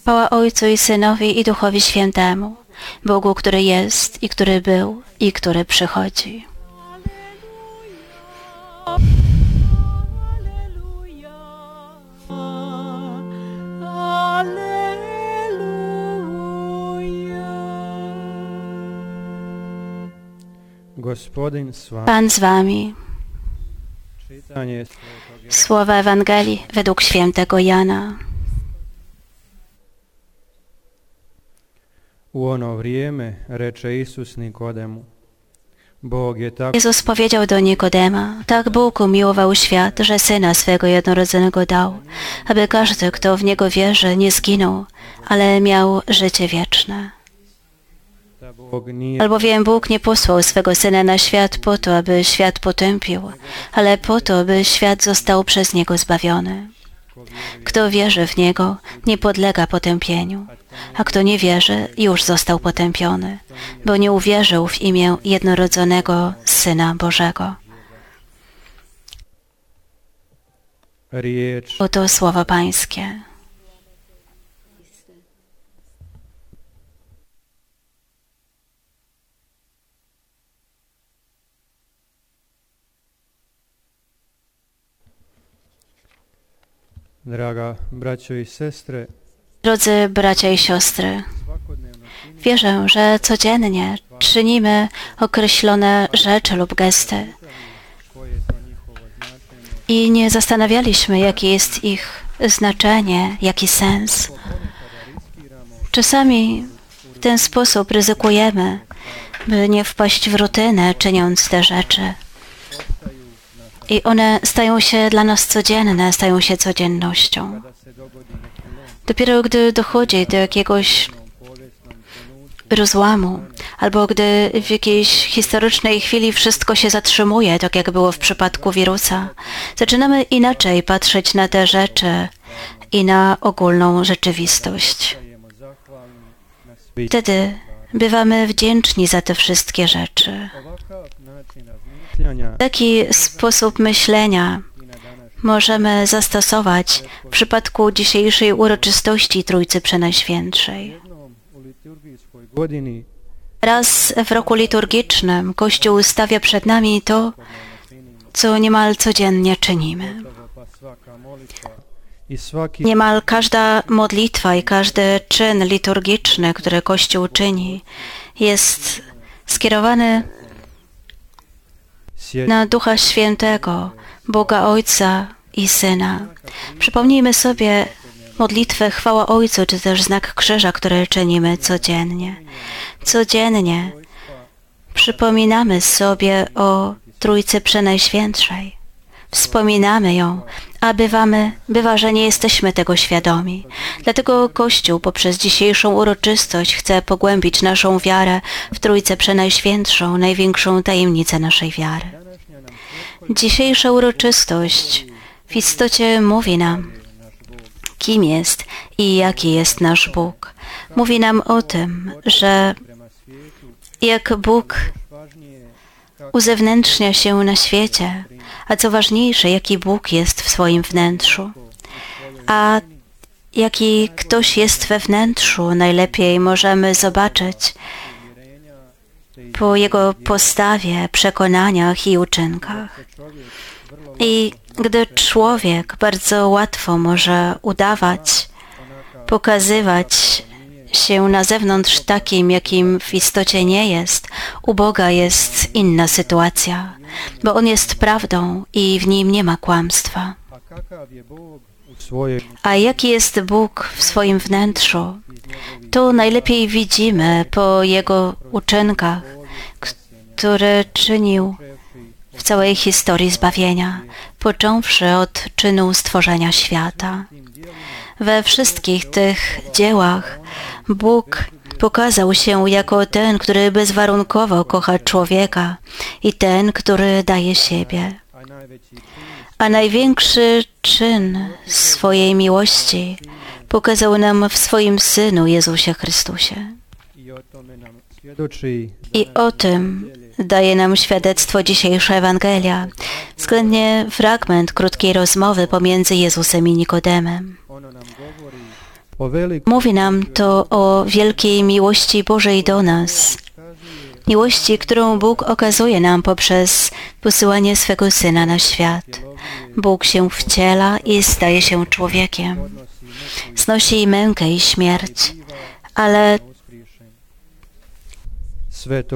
Chwała Ojcu i Synowi i Duchowi Świętemu, Bogu, który jest i który był i który przychodzi. Pan z wami. Słowa Ewangelii według świętego Jana. U ono vrijeme reče Isus Nikodemu, Bog je tako Jezus powiedział do Nikodema, tak Bóg umiłował świat, że Syna swego jednorodzonego dał, aby każdy, kto w Niego wierzy, nie zginął, ale miał życie wieczne. Albowiem Bóg nie posłał swego Syna na świat po to, aby świat potępił, ale po to, by świat został przez Niego zbawiony. Kto wierzy w Niego, nie podlega potępieniu, a kto nie wierzy, już został potępiony, bo nie uwierzył w imię jednorodzonego Syna Bożego. Oto słowa Pańskie. Drodzy bracia i siostry, wierzę, że codziennie czynimy określone rzeczy lub gesty i nie zastanawialiśmy, jakie jest ich znaczenie, jaki sens. Czasami w ten sposób ryzykujemy, by nie wpaść w rutynę, czyniąc te rzeczy. I one stają się dla nas codzienne, stają się codziennością. Dopiero gdy dochodzi do jakiegoś rozłamu, albo gdy w jakiejś historycznej chwili wszystko się zatrzymuje, tak jak było w przypadku wirusa, zaczynamy inaczej patrzeć na te rzeczy i na ogólną rzeczywistość. Wtedy bywamy wdzięczni za te wszystkie rzeczy. Taki sposób myślenia możemy zastosować w przypadku dzisiejszej uroczystości Trójcy Przenajświętszej. Raz w roku liturgicznym Kościół stawia przed nami to, co niemal codziennie czynimy. Niemal każda modlitwa i każdy czyn liturgiczny, który Kościół czyni, jest skierowany na Ducha Świętego, Boga Ojca i Syna. Przypomnijmy sobie modlitwę Chwała Ojcu, czy też znak krzyża, który czynimy codziennie. Codziennie przypominamy sobie o Trójcy Przenajświętszej. Wspominamy ją, a bywamy, bywa, że nie jesteśmy tego świadomi. Dlatego Kościół poprzez dzisiejszą uroczystość chce pogłębić naszą wiarę w Trójcę Przenajświętszą, największą tajemnicę naszej wiary. Dzisiejsza uroczystość w istocie mówi nam, kim jest i jaki jest nasz Bóg. Mówi nam o tym, że jak Bóg uzewnętrznia się na świecie, a co ważniejsze, jaki Bóg jest w swoim wnętrzu. A jaki ktoś jest we wnętrzu, najlepiej możemy zobaczyć po jego postawie, przekonaniach i uczynkach. I gdy człowiek bardzo łatwo może udawać, pokazywać się na zewnątrz takim, jakim w istocie nie jest, u Boga jest inna sytuacja, bo On jest prawdą i w Nim nie ma kłamstwa. a jaki jest Bóg w swoim wnętrzu? To najlepiej widzimy po Jego uczynkach, które czynił w całej historii zbawienia, począwszy od czynu stworzenia świata. We wszystkich tych dziełach Bóg pokazał się jako ten, który bezwarunkowo kocha człowieka i ten, który daje siebie. a największy czyn swojej miłości pokazał nam w swoim Synu Jezusie Chrystusie. I o tym daje nam świadectwo dzisiejsza Ewangelia, względnie fragment krótkiej rozmowy pomiędzy Jezusem i Nikodemem. Mówi nam to o wielkiej miłości Bożej do nas, miłości, którą Bóg okazuje nam poprzez posyłanie swego Syna na świat. Bóg się wciela i staje się człowiekiem. Znosi mękę i śmierć, ale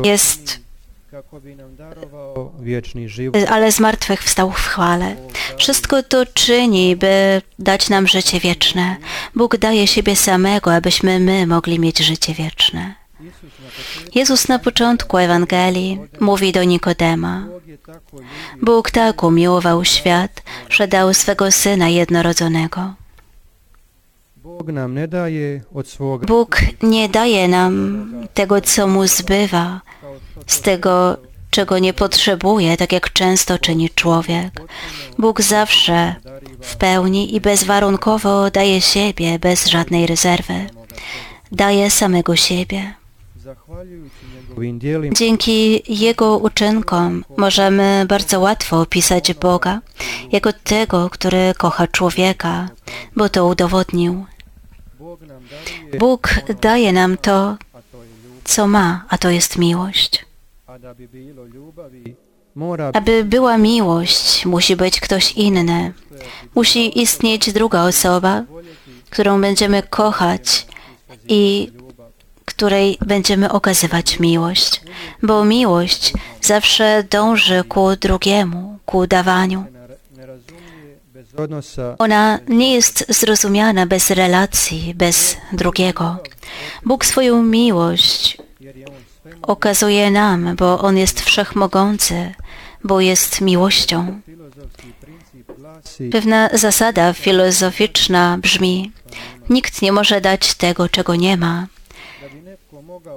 jest, kako bi nam darovao vječni život. ale zmartwychwstał w chwale. Wszystko to czyni, by dać nam życie wieczne. Bóg daje siebie samego, abyśmy my mogli mieć życie wieczne. Jezus na początku Ewangelii mówi do Nikodema: Bóg tak umiłował świat, że dał swego Syna jednorodzonego. Bog nam ne daje od svoga Bóg nie daje nam tego, co mu zbywa, z tego, czego nie potrzebuje, tak jak często czyni człowiek. Bóg zawsze w pełni i bezwarunkowo daje siebie bez żadnej rezerwy. Daje samego siebie. Dzięki Jego uczynkom możemy bardzo łatwo opisać Boga jako tego, który kocha człowieka, bo to udowodnił. Bóg daje nam to, co ma, a to jest miłość. Aby była miłość, musi być ktoś inny. Musi istnieć druga osoba, którą będziemy kochać i której będziemy okazywać miłość, bo miłość zawsze dąży ku drugiemu, ku dawaniu. Ona nie jest zrozumiana bez relacji, bez drugiego. Bóg swoją miłość okazuje nam, bo On jest wszechmogący, bo jest miłością. Pewna zasada filozoficzna brzmi: Nikt nie może dać tego, czego nie ma.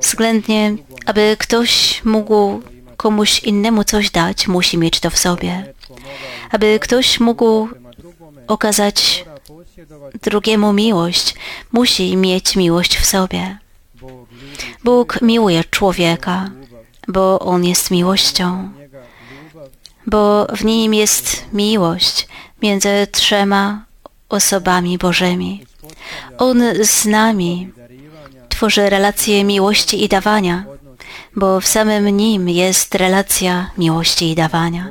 Względnie, aby ktoś mógł komuś innemu coś dać, musi mieć to w sobie. Aby ktoś mógł okazać drugiemu miłość, musi mieć miłość w sobie. Bóg miłuje człowieka, bo On jest miłością, bo w nim jest miłość między trzema osobami Bożymi. On z nami tworzy relację miłości i dawania, bo w samym nim jest relacja miłości i dawania.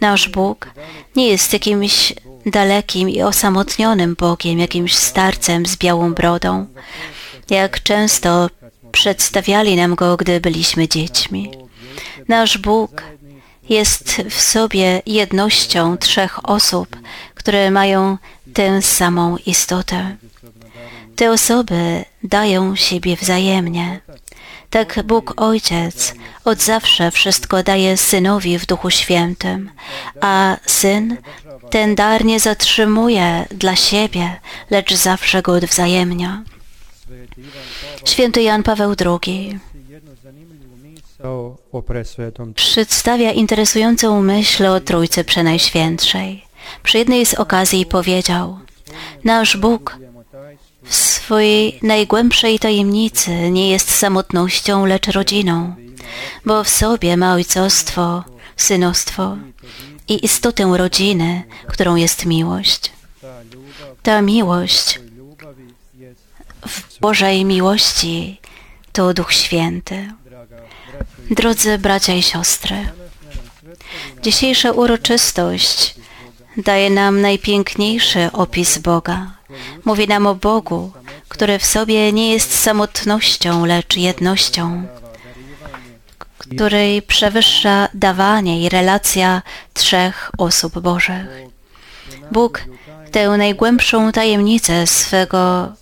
Nasz Bóg nie jest jakimś dalekim i osamotnionym Bogiem, jakimś starcem z białą brodą, jak często przedstawiali nam go, gdy byliśmy dziećmi. Nasz Bóg jest w sobie jednością trzech osób, które mają tę samą istotę. Te osoby dają siebie wzajemnie. Tak Bóg Ojciec od zawsze wszystko daje Synowi w Duchu Świętym, a Syn ten dar nie zatrzymuje dla siebie, lecz zawsze go odwzajemnia. Święty Jan Paweł II przedstawia interesującą myśl o Trójcy Przenajświętszej. Przy jednej z okazji powiedział: Nasz Bóg w swojej najgłębszej tajemnicy nie jest samotnością, lecz rodziną, bo w sobie ma ojcostwo, synostwo i istotę rodziny, którą jest miłość. ta miłość w Bożej miłości to Duch Święty. Drodzy bracia i siostry, dzisiejsza uroczystość daje nam najpiękniejszy opis Boga. Mówi nam o Bogu, który w sobie nie jest samotnością, lecz jednością, której przewyższa dawanie i relacja trzech osób Bożych. Bóg tę najgłębszą tajemnicę swego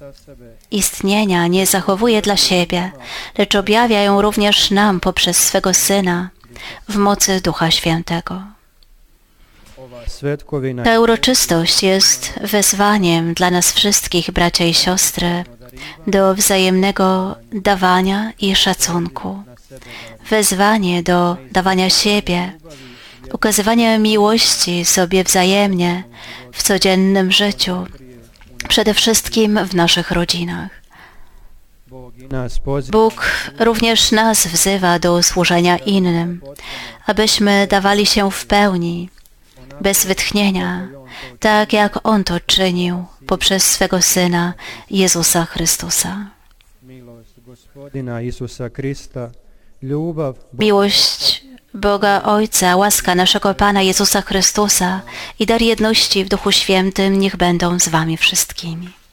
istnienia nie zachowuje dla siebie, lecz objawia ją również nam poprzez swego Syna w mocy Ducha Świętego. Ta uroczystość jest wezwaniem dla nas wszystkich, bracia i siostry, do wzajemnego dawania i szacunku. Wezwanie do dawania siebie, okazywania miłości sobie wzajemnie w codziennym życiu, przede wszystkim w naszych rodzinach. Bóg również nas wzywa do służenia innym, abyśmy dawali się w pełni, bez wytchnienia, tak jak On to czynił poprzez swego Syna Jezusa Chrystusa. Miłość Boga Ojca, łaska naszego Pana Jezusa Chrystusa i dar jedności w Duchu Świętym niech będą z Wami wszystkimi.